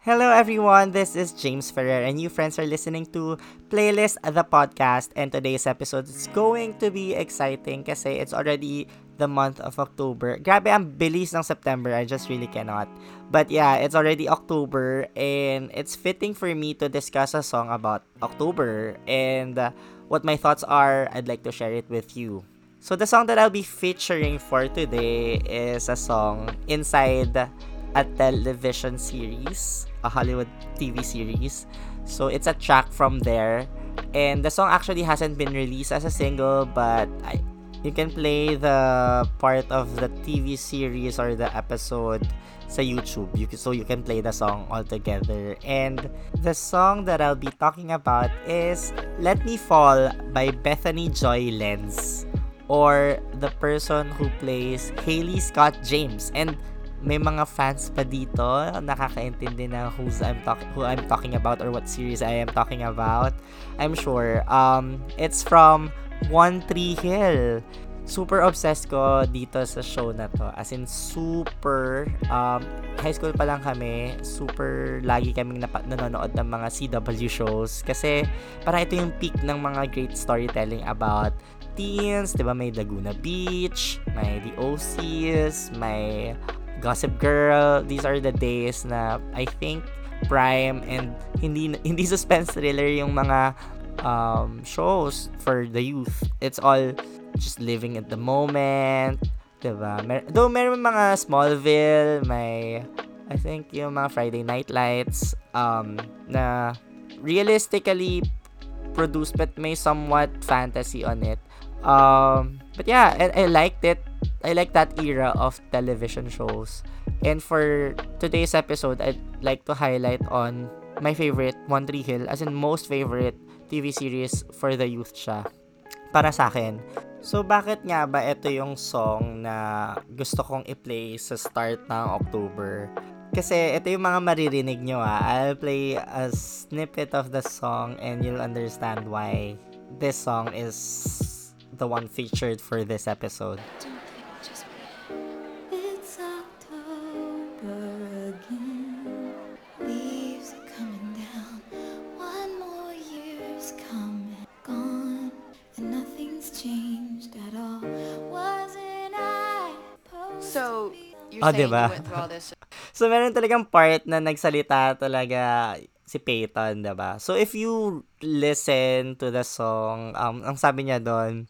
Hello everyone, this is James Ferrer and you friends are listening to Playlist the Podcast and today's episode is going to be exciting kasi it's already the month of October. Grabe, ang bilis ng September. I just really cannot. But yeah, it's already October and it's fitting for me to discuss a song about October and uh, what my thoughts are. I'd like to share it with you. So the song that I'll be featuring for today is a song inside a television series, a Hollywood TV series. So it's a track from there. And the song actually hasn't been released as a single, but I, you can play the part of the TV series or the episode sa YouTube. You so you can play the song all together. And the song that I'll be talking about is Let Me Fall by Bethany Joy Lenz or the person who plays Haley Scott James. And may mga fans pa dito nakakaintindi na who's I'm talking who I'm talking about or what series I am talking about. I'm sure. Um it's from One Tree Hill. Super obsessed ko dito sa show na to. As in, super, um, high school pa lang kami, super lagi kaming nap- nanonood ng mga CW shows. Kasi, para ito yung peak ng mga great storytelling about teens, di ba? May Laguna Beach, may The OCs, may Gossip Girl. These are the days na I think prime and hindi hindi suspense thriller yung mga um, shows for the youth. It's all just living at the moment. Diba? Mer- though meron mga Smallville, may I think yung mga Friday Night Lights um, na realistically produced but may somewhat fantasy on it. Um, but yeah, and I liked it. I like that era of television shows. And for today's episode, I'd like to highlight on my favorite, One Tree Hill, as in most favorite TV series for the youth siya. Para sa akin. So, bakit nga ba ito yung song na gusto kong i-play sa start ng October? Kasi ito yung mga maririnig nyo ah. I'll play a snippet of the song and you'll understand why this song is the one featured for this episode. You're Oh, saying diba? you went through all this So, meron talagang part na nagsalita talaga si Peyton, diba? So, if you listen to the song, um, ang sabi niya doon,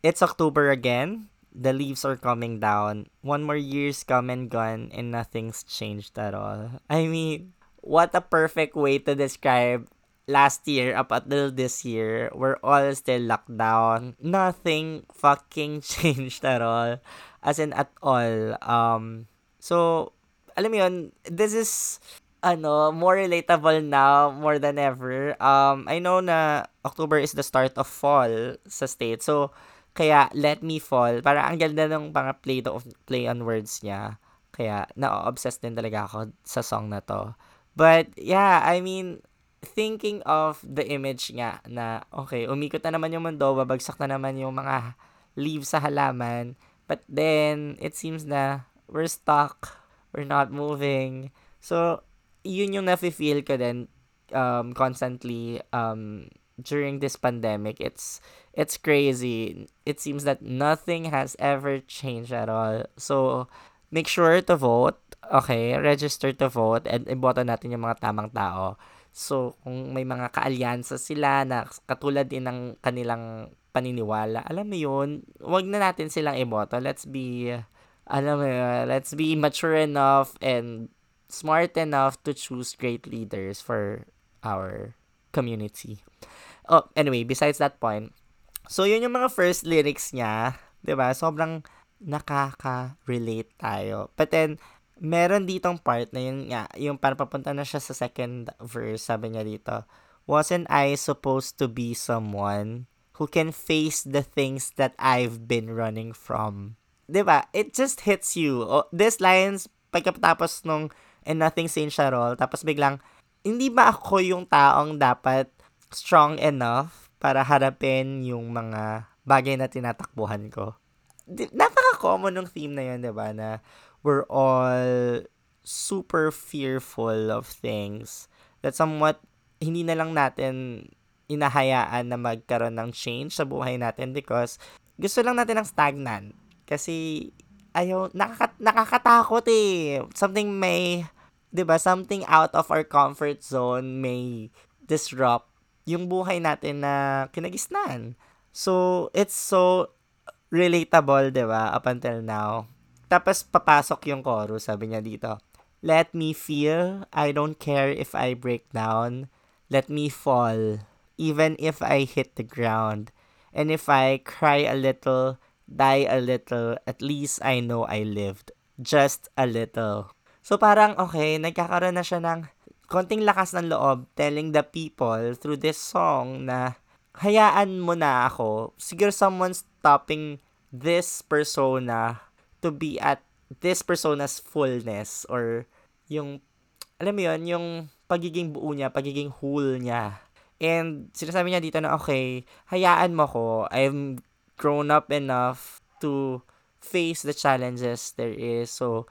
It's October again. The leaves are coming down. One more year's come and gone and nothing's changed at all. I mean, what a perfect way to describe last year up until this year. We're all still locked down. Nothing fucking changed at all. As in, at all. Um, so, alam mo yun, this is ano, more relatable now more than ever. Um, I know na October is the start of fall sa state. So, kaya Let Me Fall, para ang ganda ng mga play, to, play on words niya. Kaya na-obsessed din talaga ako sa song na to. But, yeah, I mean, thinking of the image nga na, okay, umikot na naman yung mundo, babagsak na naman yung mga leaves sa halaman. But then, it seems na we're stuck. We're not moving. So, yun yung nafe-feel ko din um, constantly um, during this pandemic. It's it's crazy. It seems that nothing has ever changed at all. So, make sure to vote. Okay, register to vote and iboto natin yung mga tamang tao. So, kung may mga kaalyansa sila na katulad din ng kanilang paniniwala, alam mo yun, wag na natin silang iboto. Let's be, alam mo yun, let's be mature enough and smart enough to choose great leaders for our community. Oh, anyway, besides that point, so yun yung mga first lyrics niya, 'di ba? Sobrang nakaka-relate tayo. But then meron ditong part na yun nga, yung para papunta na siya sa second verse, sabi niya dito, Wasn't I supposed to be someone who can face the things that I've been running from? 'Di ba? It just hits you. Oh, this lines, pagkatapos nung and nothing at all, tapos biglang, hindi ba ako yung taong dapat strong enough para harapin yung mga bagay na tinatakbuhan ko? Napaka-common ng theme na yun, di ba? Na we're all super fearful of things that somewhat hindi na lang natin inahayaan na magkaroon ng change sa buhay natin because gusto lang natin ng stagnant. Kasi ayaw, nakaka, nakakatakot eh. Something may, 'di ba something out of our comfort zone may disrupt yung buhay natin na kinagisnan. So, it's so relatable, 'di ba up until now. Tapos papasok yung chorus, sabi niya dito. Let me feel, I don't care if I break down. Let me fall, even if I hit the ground. And if I cry a little, die a little, at least I know I lived. Just a little. So parang okay, nagkakaroon na siya ng konting lakas ng loob telling the people through this song na hayaan mo na ako. Siguro someone stopping this persona to be at this persona's fullness or yung alam mo yun, yung pagiging buo niya, pagiging whole niya. And sinasabi niya dito na okay, hayaan mo ko. I'm grown up enough to face the challenges there is. So,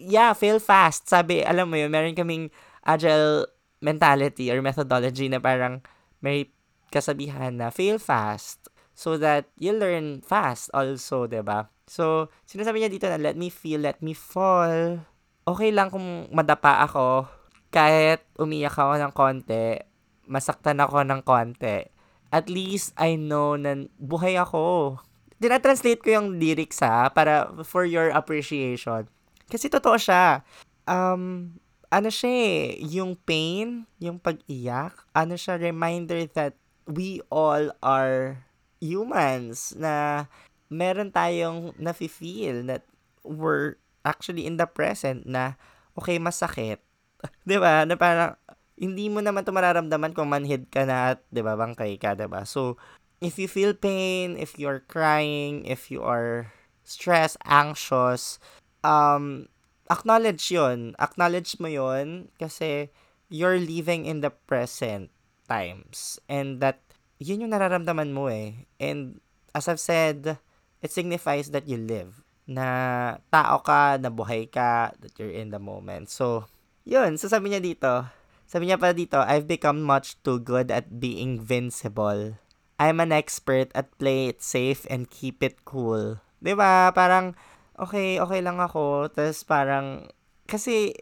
yeah, fail fast. Sabi, alam mo yun, meron kaming agile mentality or methodology na parang may kasabihan na fail fast so that you learn fast also, ba? So, sinasabi niya dito na let me feel, let me fall. Okay lang kung madapa ako kahit umiyak ako ng konti, masaktan ako ng konti. At least I know na buhay ako. Tinatranslate ko yung lyrics ha, para for your appreciation. Kasi totoo siya. Um, ano siya eh, yung pain, yung pag-iyak, ano siya, reminder that we all are humans na meron tayong nafe-feel that we're actually in the present na okay, masakit. 'Di ba? Na parang hindi mo naman 'to mararamdaman kung manhid ka na at 'di ba, bangkay ka, 'di ba? So, if you feel pain, if you're crying, if you are stressed, anxious, um, acknowledge yon Acknowledge mo yon kasi you're living in the present times. And that, yun yung nararamdaman mo eh. And as I've said, it signifies that you live. Na tao ka, na buhay ka, that you're in the moment. So, yun. So, sabi niya dito, sabi niya pa dito, I've become much too good at being invincible. I'm an expert at play it safe and keep it cool. ba? Parang okay, okay lang ako. Tapos parang kasi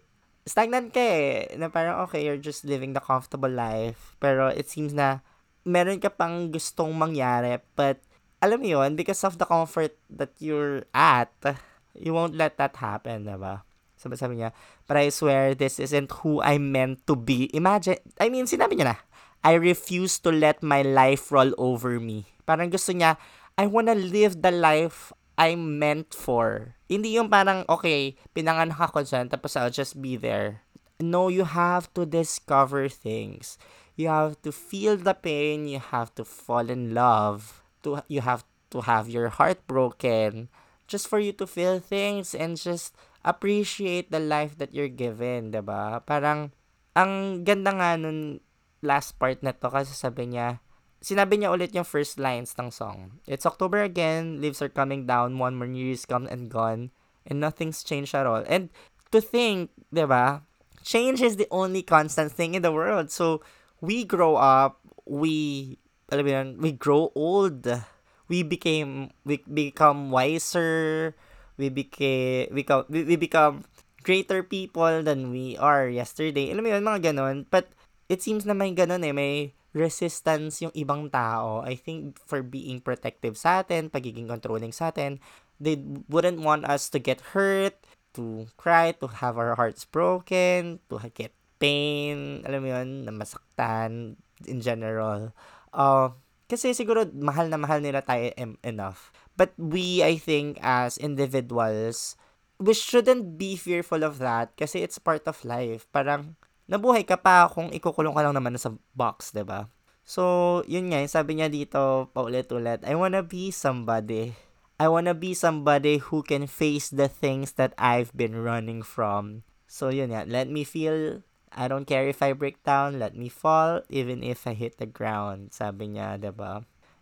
stagnant ka eh. Na parang okay, you're just living the comfortable life. Pero it seems na meron ka pang gustong mangyari but alam mo yun, because of the comfort that you're at, you won't let that happen, diba? Sabi, sabi niya, but I swear this isn't who I'm meant to be. Imagine, I mean, sinabi niya na, I refuse to let my life roll over me. Parang gusto niya, I wanna live the life I'm meant for. Hindi yung parang, okay, pinanganak ako dyan, tapos I'll just be there. No, you have to discover things. You have to feel the pain. You have to fall in love. To, you have to have your heart broken. Just for you to feel things and just appreciate the life that you're given, ba? Parang ang ganda nga nun last part na to kasi sabi niya, sinabi niya ulit yung first lines ng song. It's October again, leaves are coming down, one more year is come and gone, and nothing's changed at all. And to think, di ba, change is the only constant thing in the world. So, we grow up, we, alam mo yun, we grow old. We became, we become wiser, we became, we, become, we, become greater people than we are yesterday. Alam mo yun, mga ganon. But, it seems na may ganun eh, may resistance yung ibang tao. I think for being protective sa atin, pagiging controlling sa atin, they wouldn't want us to get hurt, to cry, to have our hearts broken, to get pain, alam mo yun, na masaktan in general. Uh, kasi siguro mahal na mahal nila tayo em- enough. But we, I think, as individuals, we shouldn't be fearful of that kasi it's part of life. Parang, nabuhay ka pa kung ikukulong ka lang naman sa box, 'di ba? So, yun nga, sabi niya dito, paulit-ulit, I wanna be somebody. I wanna be somebody who can face the things that I've been running from. So, yun nga, let me feel, I don't care if I break down, let me fall, even if I hit the ground. Sabi niya, ba diba?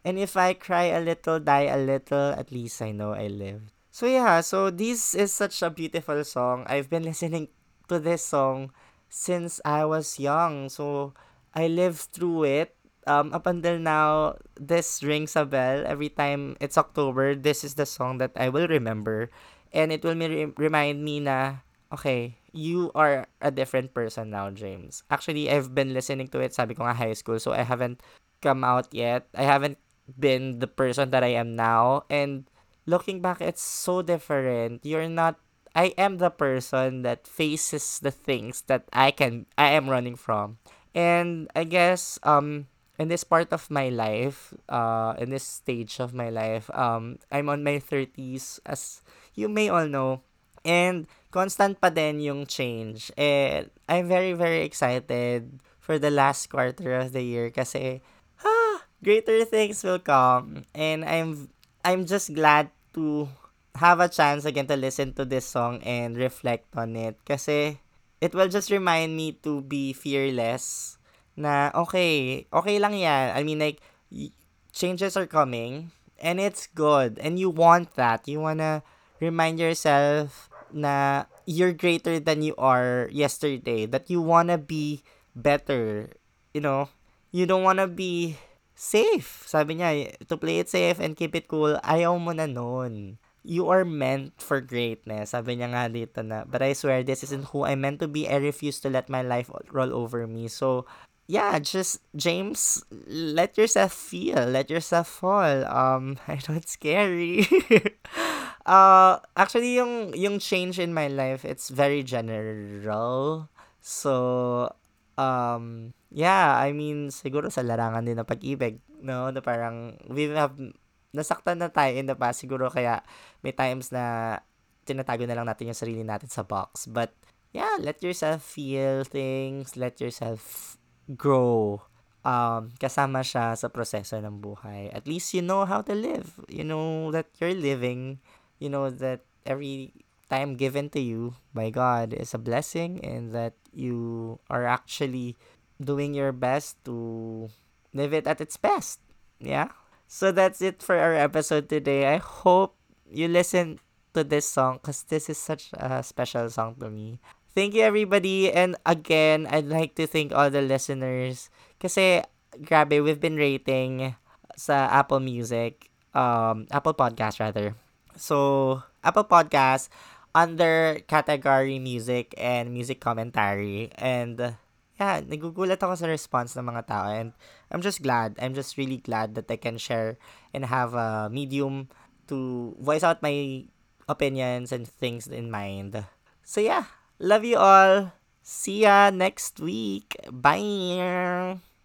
And if I cry a little, die a little, at least I know I lived. So, yeah, so this is such a beautiful song. I've been listening to this song since I was young. So I lived through it. Um, up until now, this rings a bell every time it's October. This is the song that I will remember, and it will me- remind me na okay, you are a different person now, James. Actually, I've been listening to it. Sabi ko nga high school, so I haven't come out yet. I haven't been the person that I am now, and looking back, it's so different. You're not I am the person that faces the things that I can I am running from. And I guess um in this part of my life, uh in this stage of my life, um I'm on my 30s as you may all know. And constant pa din yung change. And I'm very very excited for the last quarter of the year kasi ah, greater things will come and I'm I'm just glad to have a chance again to listen to this song and reflect on it. Kasi it will just remind me to be fearless na okay, okay lang yan. I mean like, changes are coming and it's good and you want that. You wanna remind yourself na you're greater than you are yesterday. That you wanna be better. You know, you don't wanna be safe. Sabi niya, to play it safe and keep it cool, ayaw mo na nun you are meant for greatness. Sabi niya nga dito na, but I swear this isn't who I'm meant to be. I refuse to let my life roll over me. So, yeah, just James, let yourself feel, let yourself fall. Um, I know it's scary. uh, actually, yung yung change in my life, it's very general. So, um, yeah, I mean, siguro sa larangan din ng pag-ibig, no? Na parang, we have nasaktan na tayo in the past. Siguro kaya may times na tinatago na lang natin yung sarili natin sa box. But, yeah, let yourself feel things. Let yourself grow. Um, kasama siya sa proseso ng buhay. At least you know how to live. You know that you're living. You know that every time given to you by God is a blessing and that you are actually doing your best to live it at its best. Yeah? So that's it for our episode today. I hope you listen to this song because this is such a special song to me. Thank you everybody and again, I'd like to thank all the listeners kasi grabe, we've been rating sa Apple Music, um Apple Podcast rather. So, Apple Podcast under category music and music commentary and yeah, nagugulat ako sa response ng mga tao and I'm just glad. I'm just really glad that I can share and have a medium to voice out my opinions and things in mind. So yeah, love you all. See ya next week. Bye.